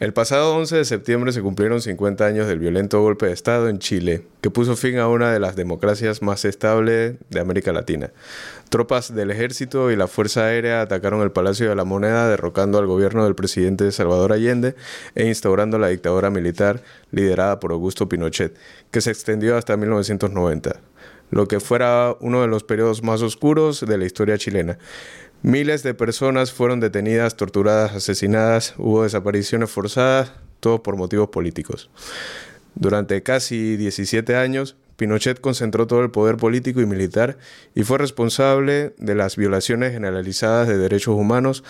El pasado 11 de septiembre se cumplieron 50 años del violento golpe de Estado en Chile, que puso fin a una de las democracias más estables de América Latina. Tropas del ejército y la Fuerza Aérea atacaron el Palacio de la Moneda, derrocando al gobierno del presidente Salvador Allende e instaurando la dictadura militar liderada por Augusto Pinochet, que se extendió hasta 1990, lo que fuera uno de los periodos más oscuros de la historia chilena. Miles de personas fueron detenidas, torturadas, asesinadas, hubo desapariciones forzadas, todo por motivos políticos. Durante casi 17 años, Pinochet concentró todo el poder político y militar y fue responsable de las violaciones generalizadas de derechos humanos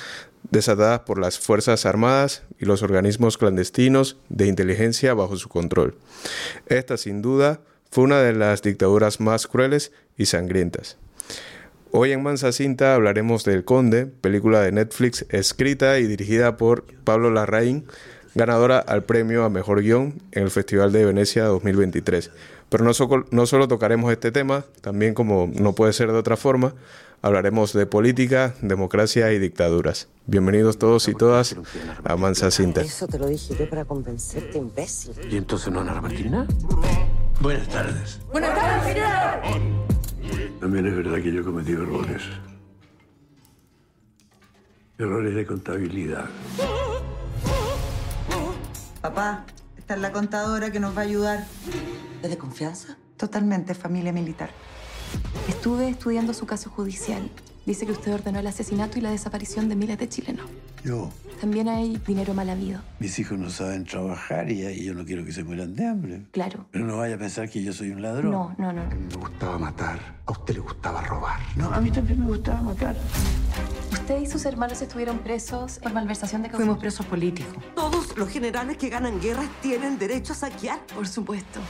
desatadas por las Fuerzas Armadas y los organismos clandestinos de inteligencia bajo su control. Esta, sin duda, fue una de las dictaduras más crueles y sangrientas. Hoy en Mansa Cinta hablaremos del Conde, película de Netflix escrita y dirigida por Pablo Larraín, ganadora al premio a Mejor Guión en el Festival de Venecia 2023. Pero no, no solo tocaremos este tema, también como no puede ser de otra forma, hablaremos de política, democracia y dictaduras. Bienvenidos todos y todas a Mansa Cinta. Eso te lo dije yo para convencerte, imbécil. ¿Y entonces no, Ana Martina? Buenas tardes. Buenas tardes, señor. También es verdad que yo he cometido errores. Errores de contabilidad. Papá, esta es la contadora que nos va a ayudar. ¿Es de confianza? Totalmente, familia militar. Estuve estudiando su caso judicial. Dice que usted ordenó el asesinato y la desaparición de miles de chilenos. Yo. También hay dinero mal habido. Mis hijos no saben trabajar y, yo no quiero que se mueran de hambre. Claro. Pero no vaya a pensar que yo soy un ladrón. No, no, no. A mí me gustaba matar. A usted le gustaba robar. No, a mí también me gustaba matar. Usted y sus hermanos estuvieron presos por malversación de Fuimos presos políticos. Todos los generales que ganan guerras tienen derecho a saquear. Por supuesto.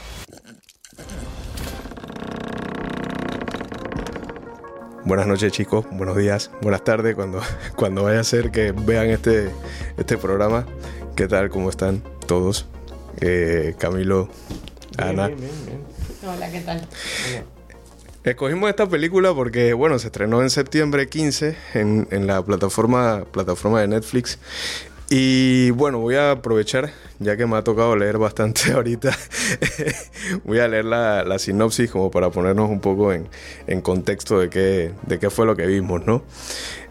Buenas noches chicos, buenos días, buenas tardes cuando, cuando vaya a ser que vean este, este programa. ¿Qué tal? ¿Cómo están todos? Eh, Camilo, Ana. Hola, ¿qué tal? Escogimos esta película porque, bueno, se estrenó en septiembre 15 en, en la plataforma, plataforma de Netflix y bueno, voy a aprovechar, ya que me ha tocado leer bastante ahorita, voy a leer la, sinopsis como para ponernos un poco en, contexto de qué, de qué fue lo que vimos, ¿no?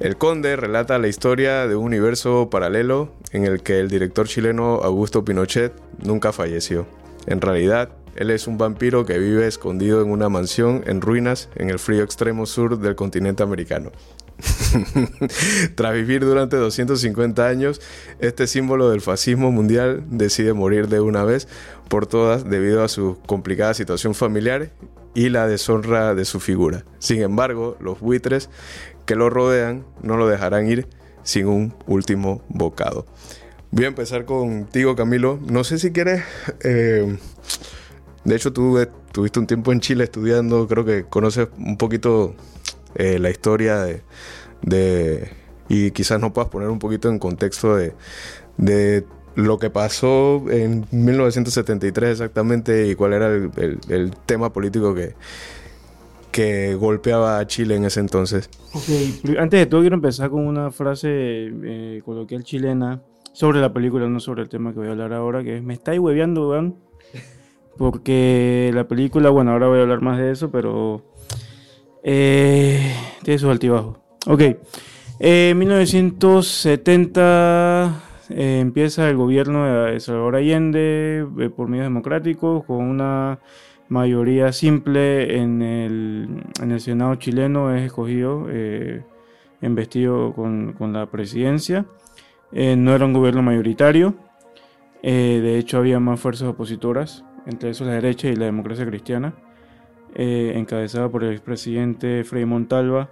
El Conde relata la historia de un universo paralelo en el que el director chileno Augusto Pinochet nunca falleció. En realidad, él es un vampiro que vive escondido en una mansión en ruinas en el frío extremo sur del continente americano. Tras vivir durante 250 años, este símbolo del fascismo mundial decide morir de una vez por todas debido a su complicada situación familiar y la deshonra de su figura. Sin embargo, los buitres que lo rodean no lo dejarán ir sin un último bocado. Voy a empezar contigo, Camilo. No sé si quieres... Eh, de hecho, tú tuviste un tiempo en Chile estudiando, creo que conoces un poquito eh, la historia de, y quizás no puedas poner un poquito en contexto de, de lo que pasó en 1973 exactamente y cuál era el, tema político que, que golpeaba a Chile en ese entonces. antes de todo quiero empezar con una frase eh, coloquial chilena sobre la película, no sobre el tema que voy a hablar ahora, que es, me estáis hueveando, weón. Porque la película, bueno, ahora voy a hablar más de eso, pero eh, tiene sus altibajos. Ok. En 1970 eh, empieza el gobierno de Salvador Allende eh, por medios democráticos con una mayoría simple en el, en el Senado chileno es escogido, eh, investido con, con, la presidencia. no era un gobierno mayoritario, de hecho había más fuerzas opositoras, entre eso la derecha y la democracia cristiana. Eh, encabezada por el expresidente Frei Montalva,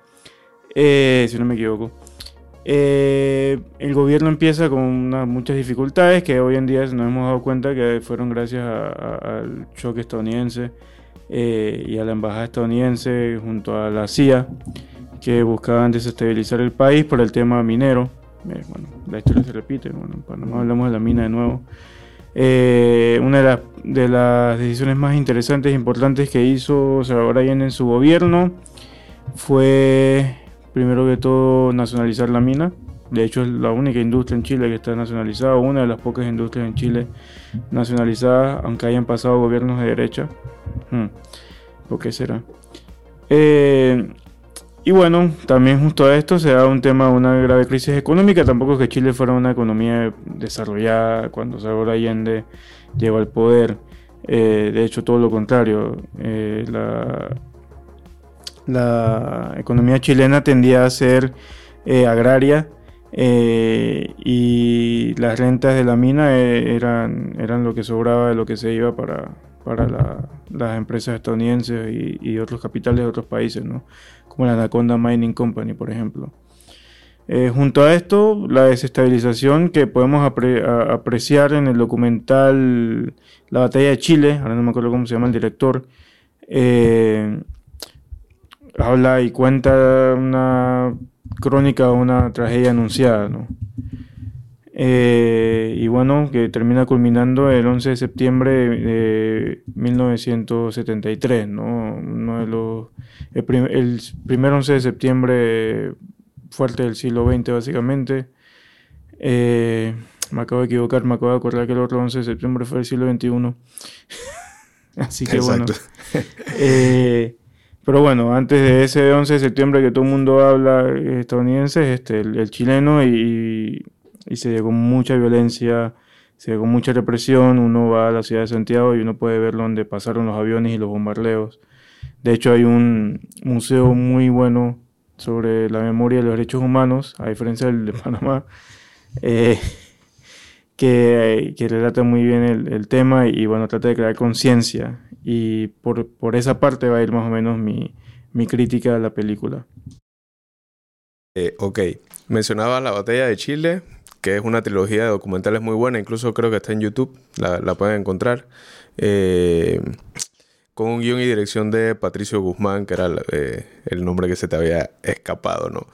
eh, si no me equivoco. Eh, el gobierno empieza con muchas dificultades que hoy en día nos hemos dado cuenta que fueron gracias al choque estadounidense y a la embajada estadounidense junto a la CIA que buscaban desestabilizar el país por el tema minero. bueno, la historia se repite, bueno, para no hablamos de la mina de nuevo. Eh, una de, las decisiones más interesantes e importantes que hizo Salvador Allende en su gobierno fue, primero que todo, nacionalizar la mina. De hecho, es la única industria en Chile que está nacionalizada, una de las pocas industrias en Chile nacionalizadas, aunque hayan pasado gobiernos de derecha. Hmm, ¿Por qué será? Eh, y bueno, también justo a esto se da un tema de una grave crisis económica. Tampoco es que Chile fuera una economía desarrollada cuando Salvador Allende llegó al poder. Eh, de hecho, todo lo contrario. Eh, la, la economía chilena tendía a ser eh, agraria y las rentas de la mina eran, eran lo que sobraba de lo que se iba para, para las empresas estadounidenses y, y, otros capitales de otros países, ¿no? como la Anaconda Mining Company, por ejemplo. junto a esto, la desestabilización que podemos apreciar en el documental La batalla de Chile, ahora no me acuerdo cómo se llama el director, eh, habla y cuenta una crónica de una tragedia anunciada, ¿no? Eh, y bueno, que termina culminando el 11 de septiembre de 1973, ¿no? Uno de los, el, primer 11 de septiembre fuerte del siglo XX, básicamente. Eh, me acabo de equivocar, me acabo de acordar que el otro 11 de septiembre fue el siglo XXI. Así que bueno. Eh, pero bueno, antes de ese 11 de septiembre que todo el mundo habla estadounidense, este, el, chileno y, y, se llegó mucha violencia, se llegó mucha represión. Uno va a la ciudad de Santiago y uno puede ver donde pasaron los aviones y los bombardeos. De hecho, hay un museo muy bueno sobre la memoria de los derechos humanos, a diferencia del de Panamá, eh, que, que, relata muy bien el, el, tema y bueno, trata de crear conciencia y por, por, esa parte va a ir más o menos mi, mi crítica a la película. Eh, ok, mencionaba La Batalla de Chile, que es una trilogía de documentales muy buena, incluso creo que está en YouTube, la, la pueden encontrar. Eh, con un guion y dirección de Patricio Guzmán, que era eh, el nombre que se te había escapado, ¿no?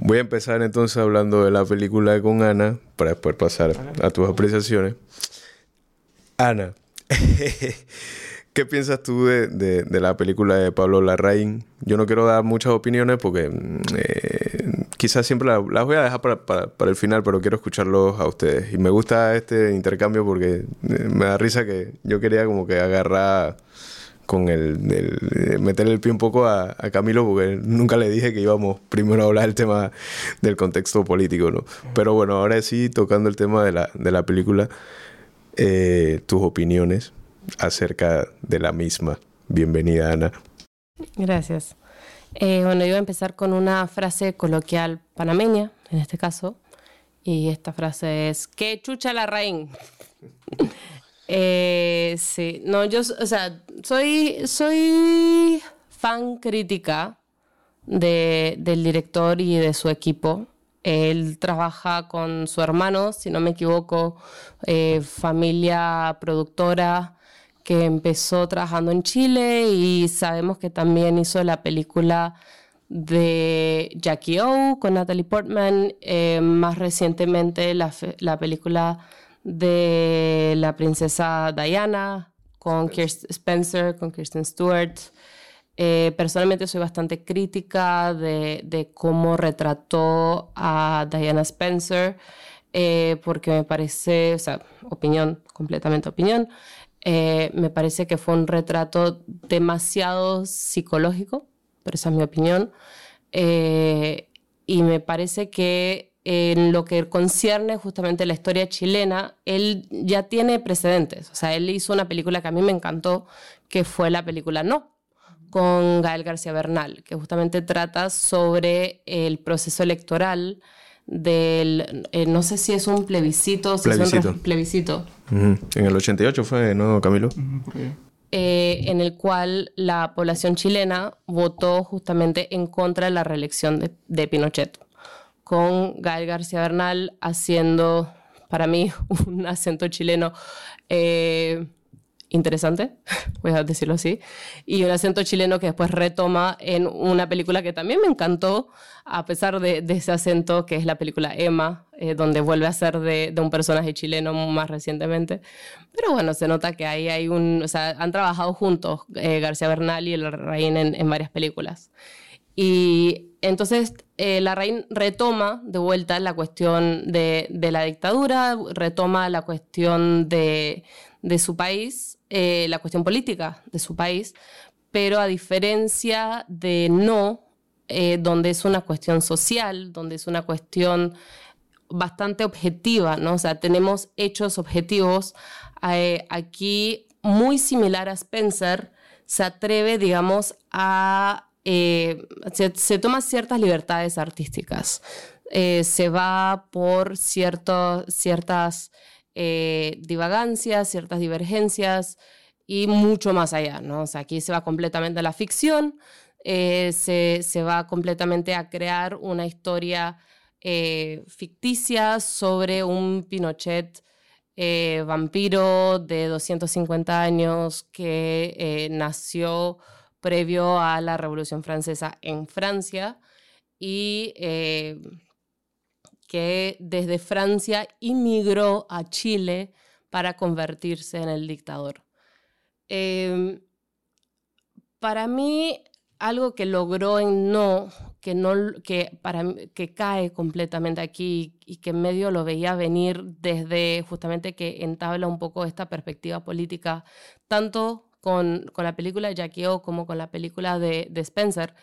Voy a empezar entonces hablando de la película con Ana, para después pasar a tus apreciaciones. Ana, ¿Qué piensas tú de, de, la película de Pablo Larraín? Yo no quiero dar muchas opiniones porque mm, eh, quizás siempre las, voy a dejar para, el final, pero quiero escucharlos a ustedes. Y me gusta este intercambio porque eh, me da risa que yo quería como que agarrar con el, el meterle el pie un poco a, a, Camilo porque nunca le dije que íbamos primero a hablar del tema del contexto político, ¿no? Pero bueno, ahora sí, tocando el tema de la, de la película, eh, tus opiniones acerca de la misma. Bienvenida, Ana. Gracias. Eh, bueno, yo voy a empezar con una frase coloquial panameña, en este caso, y esta frase es, ¡qué chucha la raíz! eh, sí, no, yo, o sea, soy, soy fan crítica de, del director y de su equipo. Él trabaja con su hermano, si no me equivoco, eh, familia productora, que empezó trabajando en Chile y sabemos que también hizo la película de Jackie O con Natalie Portman, eh, más recientemente la, la, película de la princesa Diana con Kirsten Spencer, con Kirsten Stewart. Eh, personalmente soy bastante crítica de, de, cómo retrató a Diana Spencer, eh, porque me parece, o sea, opinión, completamente opinión, eh, me parece que fue un retrato demasiado psicológico, pero esa es mi opinión. Eh, y me parece que en lo que concierne justamente la historia chilena, él ya tiene precedentes. O sea, él hizo una película que a mí me encantó, que fue la película No, con Gael García Bernal, que justamente trata sobre el proceso electoral del, eh, no sé si es un plebiscito, plebiscito. Si plebiscito. En el 88 fue, ¿no, Camilo? Eh, en el cual la población chilena votó justamente en contra de la reelección de, de Pinochet, con Gael García Bernal haciendo, para mí, un acento chileno eh, interesante, voy a decirlo así, y un acento chileno que después retoma en una película que también me encantó, a pesar de, ese acento, que es la película Emma, eh, donde vuelve a ser de, un personaje chileno más recientemente. Pero bueno, se nota que ahí hay un, o sea, han trabajado juntos eh, García Bernal y el Rein en, en varias películas. Y entonces eh, Larraín retoma de vuelta la cuestión de, de la dictadura, retoma la cuestión de, de su país, eh, la cuestión política de su país, pero a diferencia de no, eh, donde es una cuestión social, donde es una cuestión bastante objetiva, ¿no? O sea, tenemos hechos objetivos. Eh, aquí, muy similar a Spencer, se atreve, digamos, a... se, se toma ciertas libertades artísticas. Se va por cierto- ciertas eh, divagancias, ciertas divergencias y mucho más allá, ¿no? O sea, aquí se va completamente a la ficción, eh, se, se va completamente a crear una historia eh, ficticia sobre un Pinochet vampiro de 250 años que nació previo a la Revolución Francesa en Francia y que desde Francia inmigró a Chile para convertirse en el dictador. Em, para mí, algo que logró en No, que, no, que, para, que cae completamente aquí y que en medio lo veía venir desde justamente que entabla un poco esta perspectiva política, tanto con, con la película de Jackie como con la película de, de Spencer,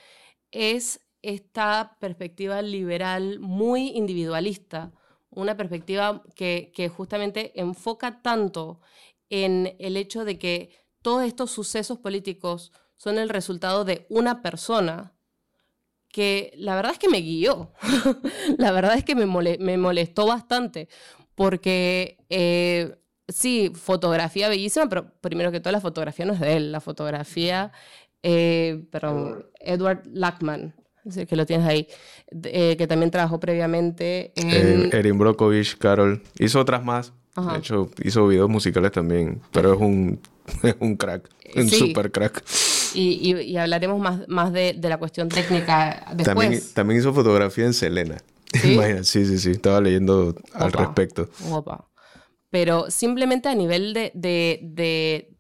es esta perspectiva liberal muy individualista, una perspectiva que, que justamente enfoca tanto en el hecho de que todos estos sucesos políticos son el resultado de una persona que la verdad es que me guió, la verdad es que me, mole- me molestó bastante, porque eh, sí, fotografía bellísima, pero primero que todo la fotografía no es de él, la fotografía, eh, perdón, Edward. Lackman, que lo tienes ahí, eh, que también trabajó previamente en... Eh, Erin Brockovich, Carol. Hizo otras más. Ajá. De hecho, hizo videos musicales también. Pero es un, es un crack. Un Sí. super crack. y, y- y hablaremos más, más de, de la cuestión técnica después. También, también hizo fotografía en Selena. ¿Sí? Imagina, sí, sí, sí. Estaba leyendo al Opa. respecto. Opa. Pero simplemente a nivel de, de, de,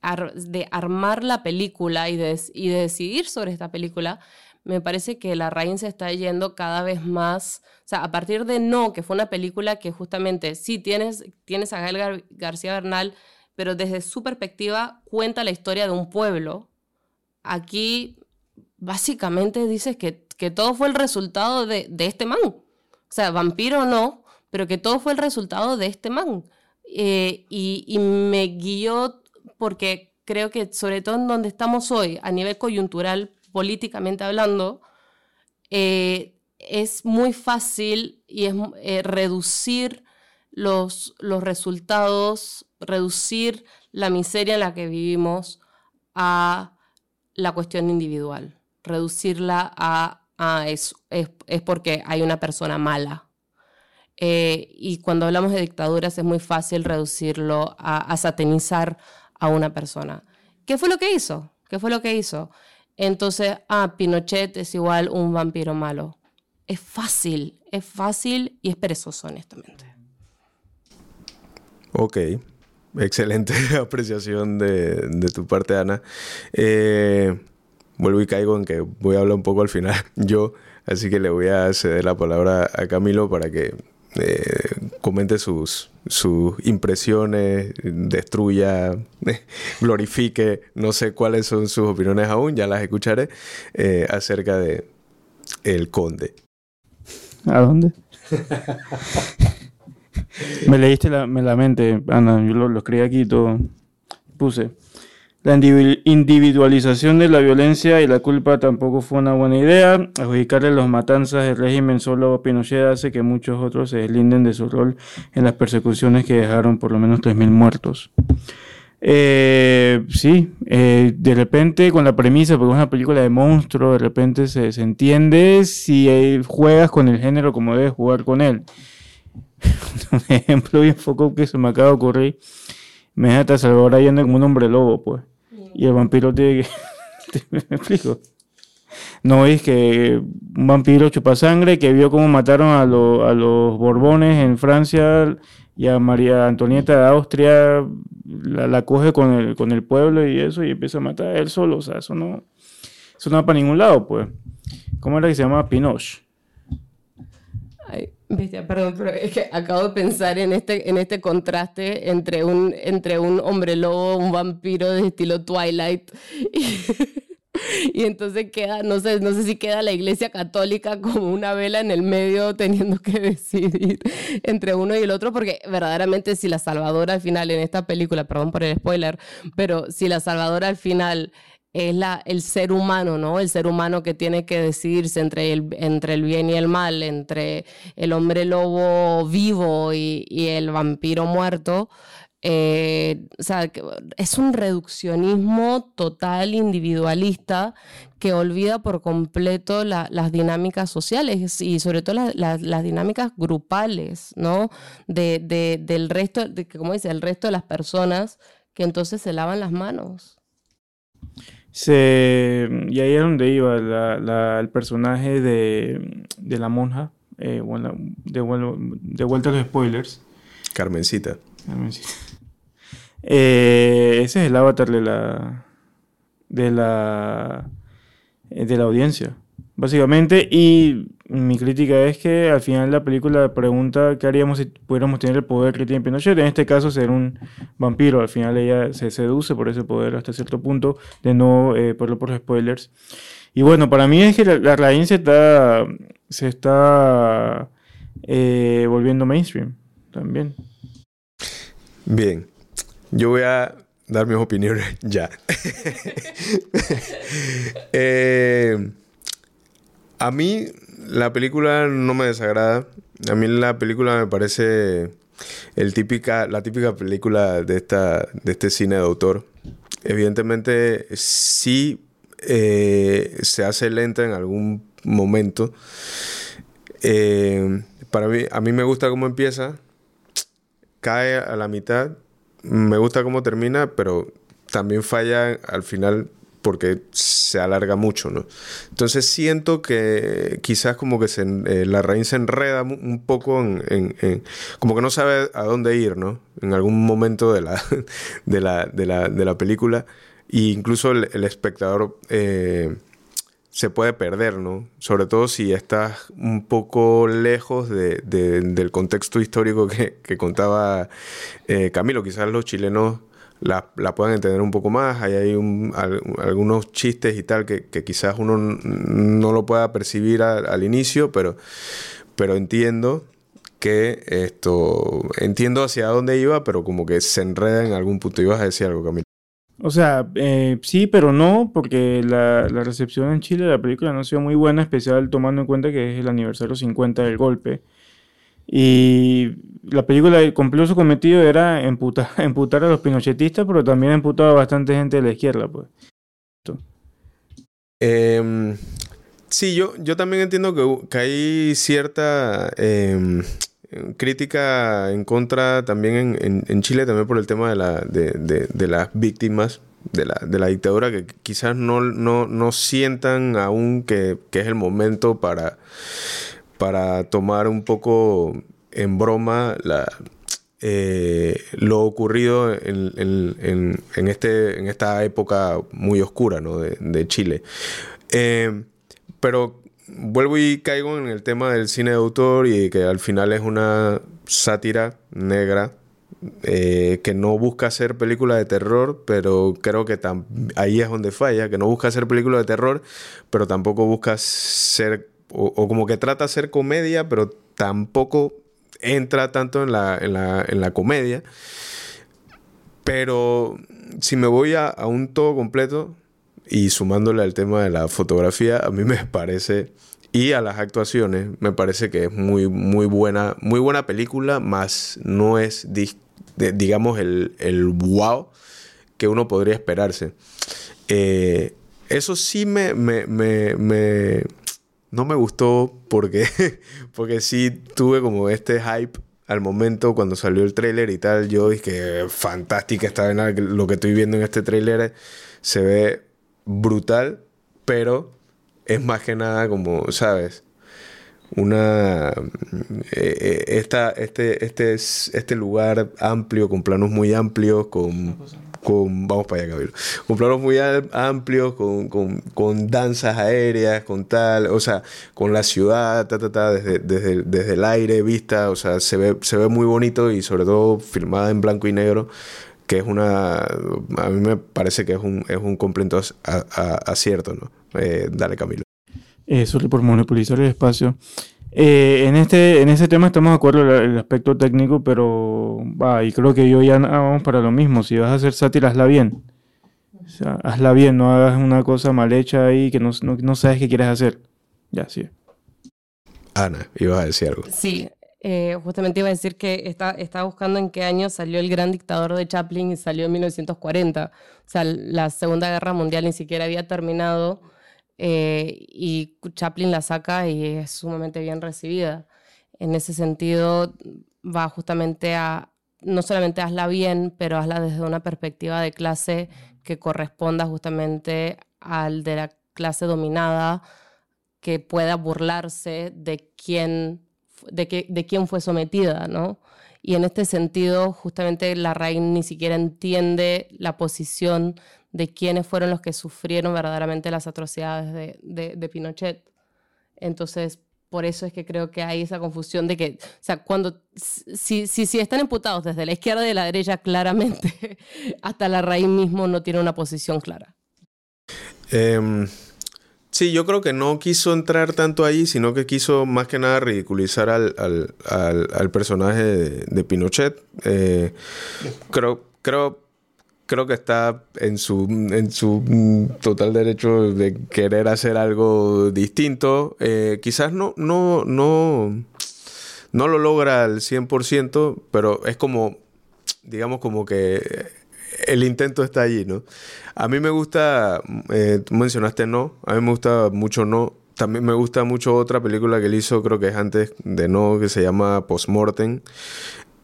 ar- de armar la película y de, y de decidir sobre esta película, me parece que la Rain se está yendo cada vez más. O sea, a partir de No, que fue una película que justamente sí tienes, tienes a Gael Gar- García Bernal, pero desde su perspectiva cuenta la historia de un pueblo. Aquí básicamente dices que, que todo fue el resultado de, de este man. O sea, vampiro no, pero que todo fue el resultado de este man. Eh, y, y me guió porque creo que sobre todo en donde estamos hoy, a nivel coyuntural, políticamente hablando, eh, es muy fácil y es eh, reducir los, los resultados, reducir la miseria en la que vivimos a la cuestión individual, reducirla a, a es, es, es porque hay una persona mala. Eh, y cuando hablamos de dictaduras es muy fácil reducirlo a, a satanizar a una persona. ¿Qué fue lo que hizo? ¿Qué fue lo que hizo? Entonces, ah, Pinochet es igual un vampiro malo. Es fácil, es fácil y es perezoso, honestamente. Ok. Excelente apreciación de, de tu parte, Ana. Eh, vuelvo y caigo en que voy a hablar un poco al final yo, así que le voy a ceder la palabra a Camilo para que eh, comente sus, sus impresiones, destruya, glorifique, no sé cuáles son sus opiniones aún, ya las escucharé, eh, acerca de El Conde. ¿A dónde? me leíste la, me la mente, Ana, yo lo, lo escribí aquí y todo. Puse. La individu- individualización de la violencia y la culpa tampoco fue una buena idea. Adjudicarle las matanzas del régimen solo a Pinochet hace que muchos otros se deslinden de su rol en las persecuciones que dejaron por lo menos 3.000 muertos. Eh, sí, eh, de repente con la premisa, porque es una película de monstruo, de repente se, se entiende si eh, juegas con el género como debes jugar con él. un ejemplo bien foco que se me acaba de ocurrir. Me deja a Salvador Allende como un hombre lobo, pues. Y el vampiro tiene que... ¿Me explico? No es que un vampiro chupa sangre que vio cómo mataron a, lo- a los Borbones en Francia y a María Antonieta de Austria la, la coge con el, con el pueblo y eso y empieza a matar a él solo. O sea, eso no. eso no va para ningún lado, pues. ¿Cómo era que se llama? Pinoche. Ay, perdón, pero es que acabo de pensar en este, en este contraste entre un, entre un hombre lobo, un vampiro de estilo Twilight. Y, y entonces queda, no sé, no sé si queda la iglesia católica como una vela en el medio teniendo que decidir entre uno y el otro, porque verdaderamente si la salvadora al final en esta película, perdón por el spoiler, pero si la salvadora al final es la, el ser humano, ¿no? El ser humano que tiene que decidirse entre el, entre el bien y el mal, entre el hombre lobo vivo y, y el vampiro muerto. eh, o sea, es un reduccionismo total individualista que olvida por completo la- las dinámicas sociales y sobre todo la- la- las dinámicas grupales, ¿no? De, de- del resto, de, como dice, el resto de las personas que entonces se lavan las manos. Se, y ahí es donde iba la- la- el personaje de, de la monja. eh, bueno, de, vuelta a los spoilers. Carmencita. Decir. Eh, ese es el avatar de la de la eh, de la audiencia básicamente y mi crítica es que al final la película pregunta qué haríamos si pudiéramos tener el poder que tiene Pinochet. En este caso ser un vampiro. Al final ella se seduce por ese poder hasta cierto punto de no eh, por, spoilers. Y bueno para mí es que la, la raíz se está se está eh, volviendo mainstream también. Bien, yo voy a dar mis opiniones ya. Eh, a mí la película no me desagrada. A mí la película me parece el típica, la típica película de, esta, de este cine de autor. Evidentemente sí eh, se hace lenta en algún momento. Eh, para mí, a mí me gusta cómo empieza, cae a la mitad. Me gusta cómo termina, pero también falla al final porque se alarga mucho, ¿no? Entonces siento que quizás como que eh, la raíz se enreda un poco en, como que no sabe a dónde ir, ¿no? En algún momento de la, de la, de la, de la película. E incluso el, espectador eh, se puede perder, ¿no? Sobre todo si estás un poco lejos de- de- del contexto histórico que, que contaba eh, Camilo. Quizás los chilenos la, puedan entender un poco más. Ahí hay un- al- algunos chistes y tal que, quizás uno no lo pueda percibir al inicio, pero, pero entiendo que esto... Entiendo hacia dónde iba, pero como que se enreda en algún punto. Ibas a decir algo, Camilo. O sea, eh, sí, pero no, porque la, la recepción en Chile de la película no ha sido muy buena, especial tomando en cuenta que es el aniversario 50 del golpe. Y la película cumplió su cometido, era emputar, emputar a los pinochetistas, pero también emputaba a bastante gente de la izquierda, pues. Em, sí, yo, yo también entiendo que, que hay cierta em, crítica en contra también en, en- en Chile, también por el tema de, la, de, de- de las víctimas de la, de la dictadura, que quizás no, no, no sientan aún que, que es el momento para, para tomar un poco en broma eh, lo ocurrido este, en esta época muy oscura de, Chile. Eh, pero vuelvo y caigo en el tema del cine de autor y que al final es una sátira negra eh, que no busca hacer película de terror, pero creo que ahí es donde falla, que no busca hacer película de terror, pero tampoco busca ser, o, como que trata de hacer comedia, pero tampoco entra tanto en la, en la, en la comedia. Pero si me voy a, un todo completo y sumándole al tema de la fotografía, a mí me parece, y a las actuaciones, me parece que es muy, muy buena, muy buena película, más no es, digamos, el, el wow que uno podría esperarse. Eh, eso sí me, me- no me gustó porque, porque sí tuve como este hype al momento cuando salió el tráiler y tal. Yo dije, fantástica esta vaina, que lo que estoy viendo en este tráiler se ve brutal, pero es más que nada como, ¿sabes? Una eh, eh, esta, este, este, es- este lugar amplio, con planos muy amplios, con, con vamos para allá, Camilo. Con planos muy amplios, con, con, con danzas aéreas, con tal, o sea, con la ciudad, ta, ta, ta, desde, desde, desde el aire, vista, o sea, se ve, se ve muy bonito y sobre todo filmada en blanco y negro, que es una, a mí me parece que es un, es un completo acierto, ¿no? Eh, dale, Camilo. eh, solo por monopolizar el espacio. Eh, en este en este tema estamos de acuerdo en el aspecto técnico, pero va, y creo que yo ya vamos para lo mismo. Si vas a hacer sátira, hazla bien. O sea, hazla bien, no hagas una cosa mal hecha ahí que no, no, no sabes qué quieres hacer. Ya, sí. Ana, ibas a decir algo. Sí, eh, justamente iba a decir que está, estaba buscando en qué año salió El Gran Dictador de Chaplin y salió en 1940. O sea, la Segunda Guerra Mundial ni siquiera había terminado eh, y Chaplin la saca y es sumamente bien recibida. En ese sentido, va justamente a, no solamente hazla bien, pero hazla desde una perspectiva de clase que corresponda justamente al de la clase dominada, que pueda burlarse de quién, de que, de quién fue sometida, ¿no? Y en este sentido, justamente Larraín ni siquiera entiende la posición de quiénes fueron los que sufrieron verdaderamente las atrocidades de, de- de Pinochet. Entonces, por eso es que creo que hay esa confusión de que, o sea, cuando, si, si, si están imputados desde la izquierda y la derecha, claramente, hasta Larraín mismo no tiene una posición clara. Em, sí, yo creo que no quiso entrar tanto ahí, sino que quiso más que nada ridiculizar al, al- al- personaje de, de Pinochet. Eh, creo, creo, creo que está en su, en su mm, total derecho de querer hacer algo distinto. Eh, quizás no, no, no, no lo logra al 100%, pero es como, digamos, como que el intento está allí, ¿no? A mí me gusta, eh, mencionaste No, a mí me gusta mucho No. También me gusta mucho otra película que él hizo, creo que es antes de No, que se llama Postmortem.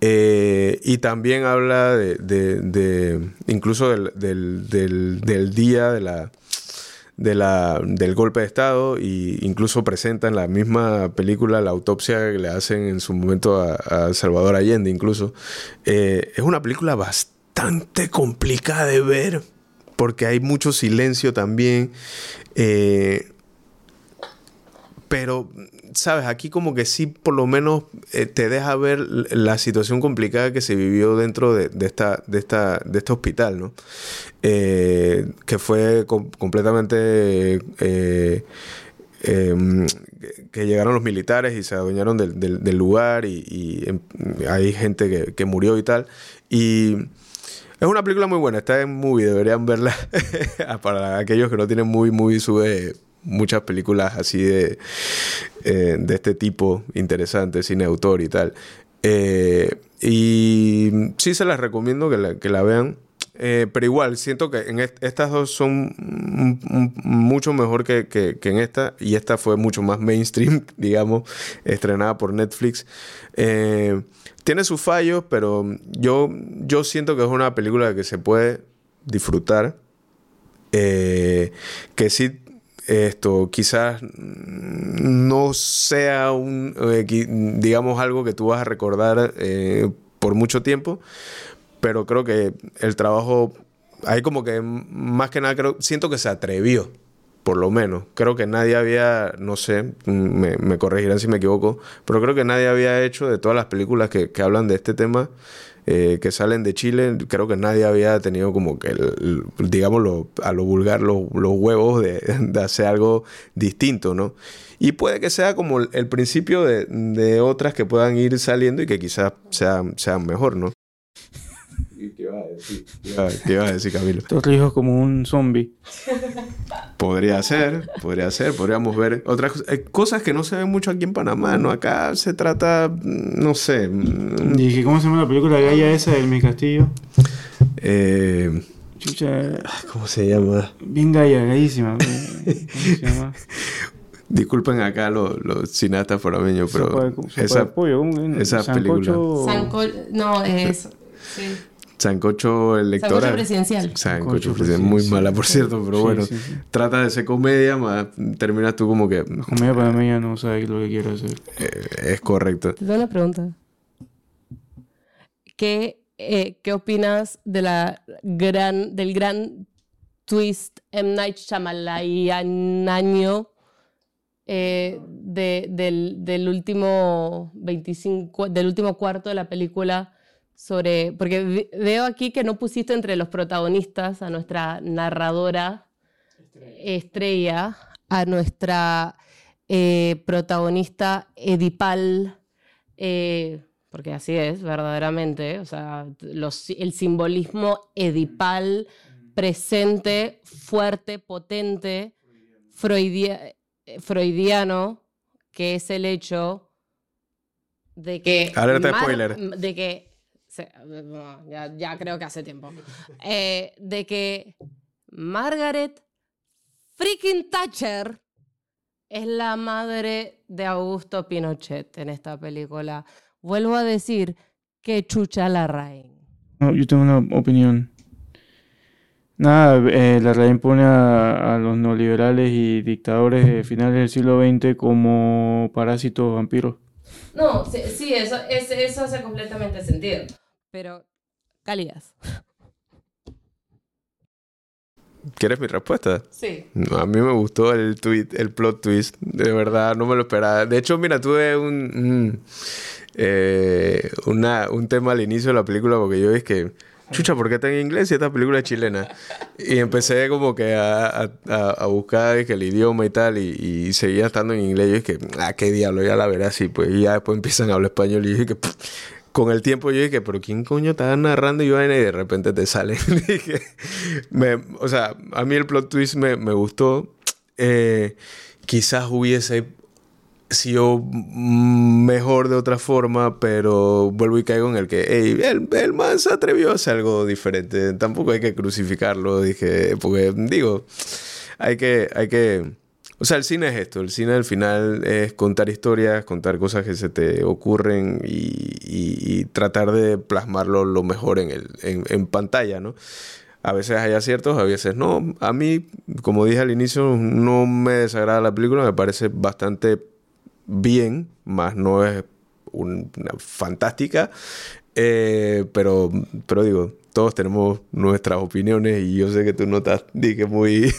Eh, y también habla de, de- de- incluso del, del- del- día de la, de la, del golpe de Estado y incluso presenta en la misma película la autopsia que le hacen en su momento a, a Salvador Allende incluso. Eh, es una película bastante complicada de ver porque hay mucho silencio también. Eh, pero, sabes, aquí como que sí por lo menos eh, te deja ver la situación complicada que se vivió dentro de, esta, de, esta, de este hospital, ¿no? Eh, que fue com- completamente... eh, em, que llegaron los militares y se adueñaron del, lugar y, em, hay gente que, murió y tal. Y es una película muy buena, está en movie, deberían verla. Para aquellos que no tienen movie, movie sube muchas películas así de, eh, de este tipo, interesante, cine autor y tal. Eh, y sí se las recomiendo que la, que la vean. Eh, pero igual, siento que en est- estas dos son mucho mejor que, que- que en esta. Y esta fue mucho más mainstream, digamos, estrenada por Netflix. Tiene sus fallos, pero yo, yo siento que es una película que se puede disfrutar. Que sí, esto quizás no sea un, eh, digamos, algo que tú vas a recordar eh, por mucho tiempo, pero creo que el trabajo, ahí como que más que nada creo, siento que se atrevió, por lo menos. Creo que nadie había, no sé, me, me corregirán si me equivoco, pero creo que nadie había hecho de todas las películas que, que hablan de este tema. Eh, que salen de Chile, creo que nadie había tenido como que, el, el- digamos, lo- a lo vulgar, los, los huevos de, de hacer algo distinto, ¿no? Y puede que sea como el, el principio de, de otras que puedan ir saliendo y que quizás sean, sean mejor, ¿no? ¿Qué vas a decir? ¿Qué vas- qué vas a decir, Camilo? Torrijos como un zombie. Podría ser, podría ser, podríamos ver otras cosas, eh, cosas que no se ven mucho aquí en Panamá, ¿no? Acá se trata, mm, no sé, mm, Dije, ¿cómo se llama la película gaya esa del Mi Castillo? eh, Chucha, ¿cómo se llama? bien gaya, gayísima. ¿Cómo se llama? Disculpen acá los, los cineastas forameños, pero Sopa de- sopa de esa, pollo, ¿cómo? esa Sancocho- Sanco- no, es... Sí. Sancocho electoral. Sancocho presidencial. Sancocho Sancocho presidencial, muy mala, por cierto, pero Sí, bueno, sí, sí. trata de ser comedia, más terminas tú como que La comedia panameña no sabe lo que quiere hacer. eh, es correcto. Te doy una pregunta. ¿Qué eh, ¿qué opinas de la gran, del gran twist M. Night Shyamalan eh, de, del, del, último 25, del último cuarto de la película sobre, porque veo aquí que no pusiste entre los protagonistas a nuestra narradora estrella, a nuestra eh, protagonista Edipal, eh, porque así es verdaderamente, o sea, el simbolismo Edipal presente, fuerte, potente, freudiano, que es el hecho de que... Alerta spoiler. De que ya, creo que hace tiempo. Eh, de que Margaret freaking Thatcher es la madre de Augusto Pinochet en esta película. Vuelvo a decir que chucha la Rain. yo tengo una opinión. Nada, eh, la Rain pone a, los neoliberales y dictadores de finales del siglo XX como parásitos vampiros. No, sí, eso, eso hace completamente sentido pero cálidas. ¿Quieres mi respuesta? Sí. a mí me gustó el tweet, el plot twist. De verdad, no me lo esperaba. De hecho, mira, tuve un, eh, un tema al inicio de la película porque yo dije que, chucha, ¿por qué está en inglés y esta película es chilena? Y empecé como que a, a, buscar el idioma y tal y, seguía estando en inglés. Y yo dije, ah, qué diablo, ya la veré así. Pues y ya después empiezan a hablar español y dije que con el tiempo yo dije, pero ¿quién coño está narrando y de repente te sale? dije, o sea, a mí el plot twist me, gustó. Eh, quizás hubiese sido mejor de otra forma, pero vuelvo y caigo en el que, hey, el, el man se atrevió a hacer algo diferente. Tampoco hay que crucificarlo, dije, porque digo, hay que, hay que o sea, el cine es esto, el cine al final es contar historias, contar cosas que se te ocurren y, tratar de plasmarlo lo mejor en, el, en, pantalla, ¿no? A veces hay aciertos, a veces no. A mí, como dije al inicio, no me desagrada la película, me parece bastante bien, más no es una fantástica. Eh, pero, pero digo, todos tenemos nuestras opiniones y yo sé que tú no estás, dije, muy...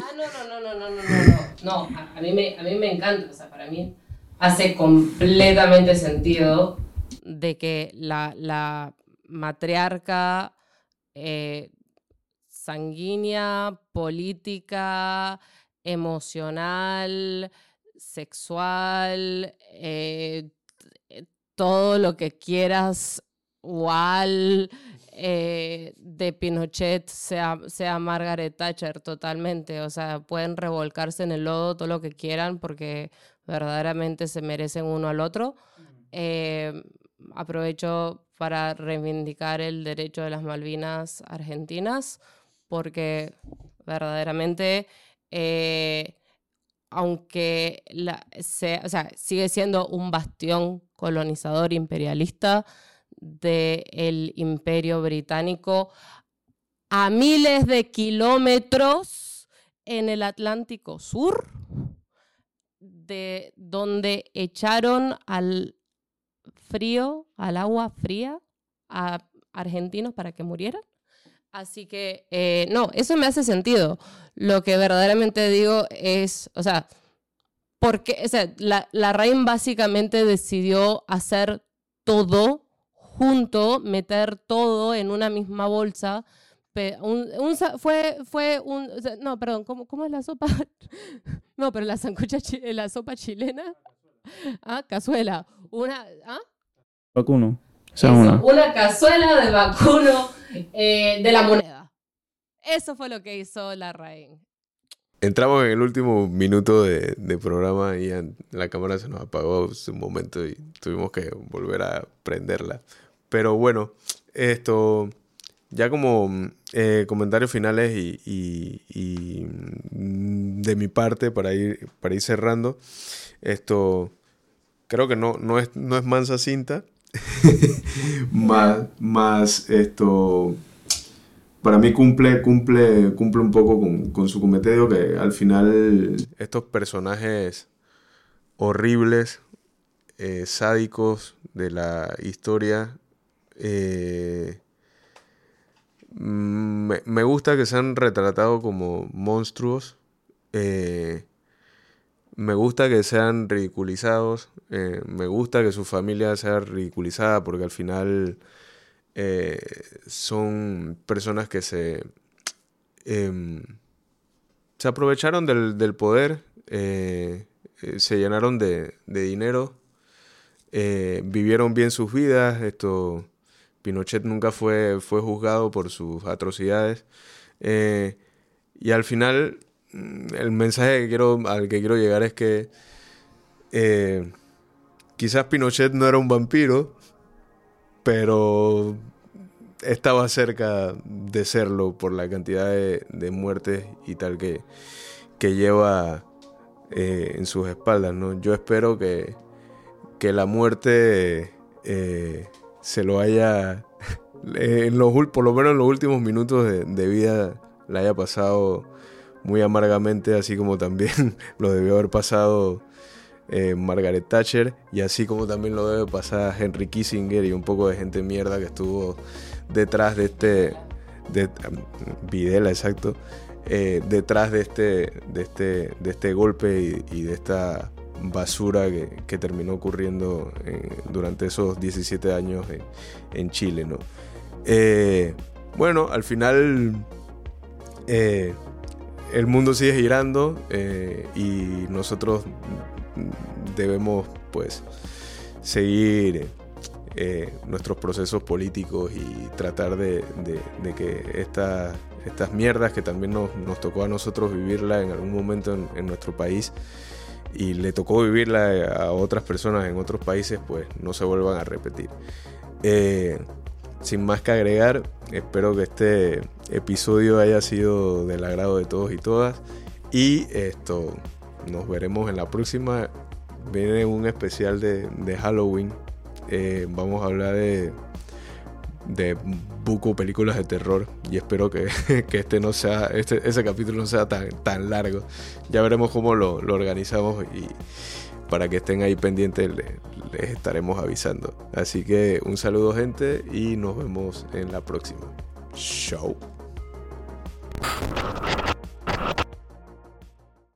ah, no, no, no, no, no, no. No, a, mí me, a mí me encanta, o sea, para mí hace completamente sentido de que la, matriarca eh, sanguínea, política, emocional, sexual, eh, todo lo que quieras, igual, eh, de Pinochet sea, sea Margaret Thatcher totalmente. O sea, pueden revolcarse en el lodo todo lo que quieran porque verdaderamente se merecen uno al otro. Eh, aprovecho para reivindicar el derecho de las Malvinas argentinas porque verdaderamente, eh, aunque la, sea, o sea, sigue siendo un bastión colonizador imperialista, del imperio británico a miles de kilómetros en el Atlántico Sur, de donde echaron al frío, al agua fría, a argentinos para que murieran. Así que, eh, no, eso me hace sentido. Lo que verdaderamente digo es, o sea, porque o sea, la, la Reina básicamente decidió hacer todo junto, meter todo en una misma bolsa. Un, fue, fue un, no, perdón, ¿cómo, ¿cómo, es la sopa? no, pero la sancocha, la sopa chilena. Ah, cazuela. Una, ¿ah? Vacuno. una. cazuela de vacuno eh, de la moneda. Eso fue lo que hizo la reina. Entramos en el último minuto de, de, programa y la cámara se nos apagó un momento y tuvimos que volver a prenderla. Pero bueno, esto, ya como eh, comentarios finales y, mm, de mi parte para ir, para ir cerrando, esto creo que no, no, es, no es mansa cinta, más, más esto para mí cumple, cumple, cumple un poco con, su cometido que al final estos personajes horribles, eh, sádicos de la historia Eh, me, me gusta que se han retratado como monstruos. Eh, me gusta que sean ridiculizados. eh, me gusta que su familia sea ridiculizada porque al final son personas que se, em, se aprovecharon del, del poder, se llenaron de, de dinero, vivieron bien sus vidas. Esto, Pinochet nunca fue, fue juzgado por sus atrocidades. eh, y al final, mm, el mensaje que quiero, al que quiero llegar es que eh, quizás Pinochet no era un vampiro, pero estaba cerca de serlo por la cantidad de, muertes y tal que, que lleva eh, en sus espaldas. ¿no? Yo espero que, que la muerte se lo haya, en los, por lo menos en los últimos minutos de, vida, la haya pasado muy amargamente, así como también lo debió haber pasado eh, Margaret Thatcher y así como también lo debe pasar Henry Kissinger y un poco de gente mierda que estuvo detrás de este de Videla exacto eh, detrás de este de este de este golpe y de esta basura que, terminó ocurriendo eh, durante esos 17 años en, Chile no Eh, bueno al final eh, el mundo sigue girando y nosotros debemos pues seguir nuestros procesos políticos y tratar de, que esta- estas mierdas que también nos, nos tocó a nosotros vivirla en algún momento en, en nuestro país y le tocó vivirla a otras personas en otros países pues no se vuelvan a repetir. Eh, sin más que agregar, espero que este episodio haya sido del agrado de todos y todas. Y esto, nos veremos en la próxima. Viene un especial de, Halloween. Eh, vamos a hablar de, de buco películas de terror. Y espero que, que este no sea, este, ese capítulo no sea tan, tan largo. Ya veremos cómo lo, lo organizamos y para que estén ahí pendientes le- les estaremos avisando. Así que un saludo gente y nos vemos en la próxima. Chao.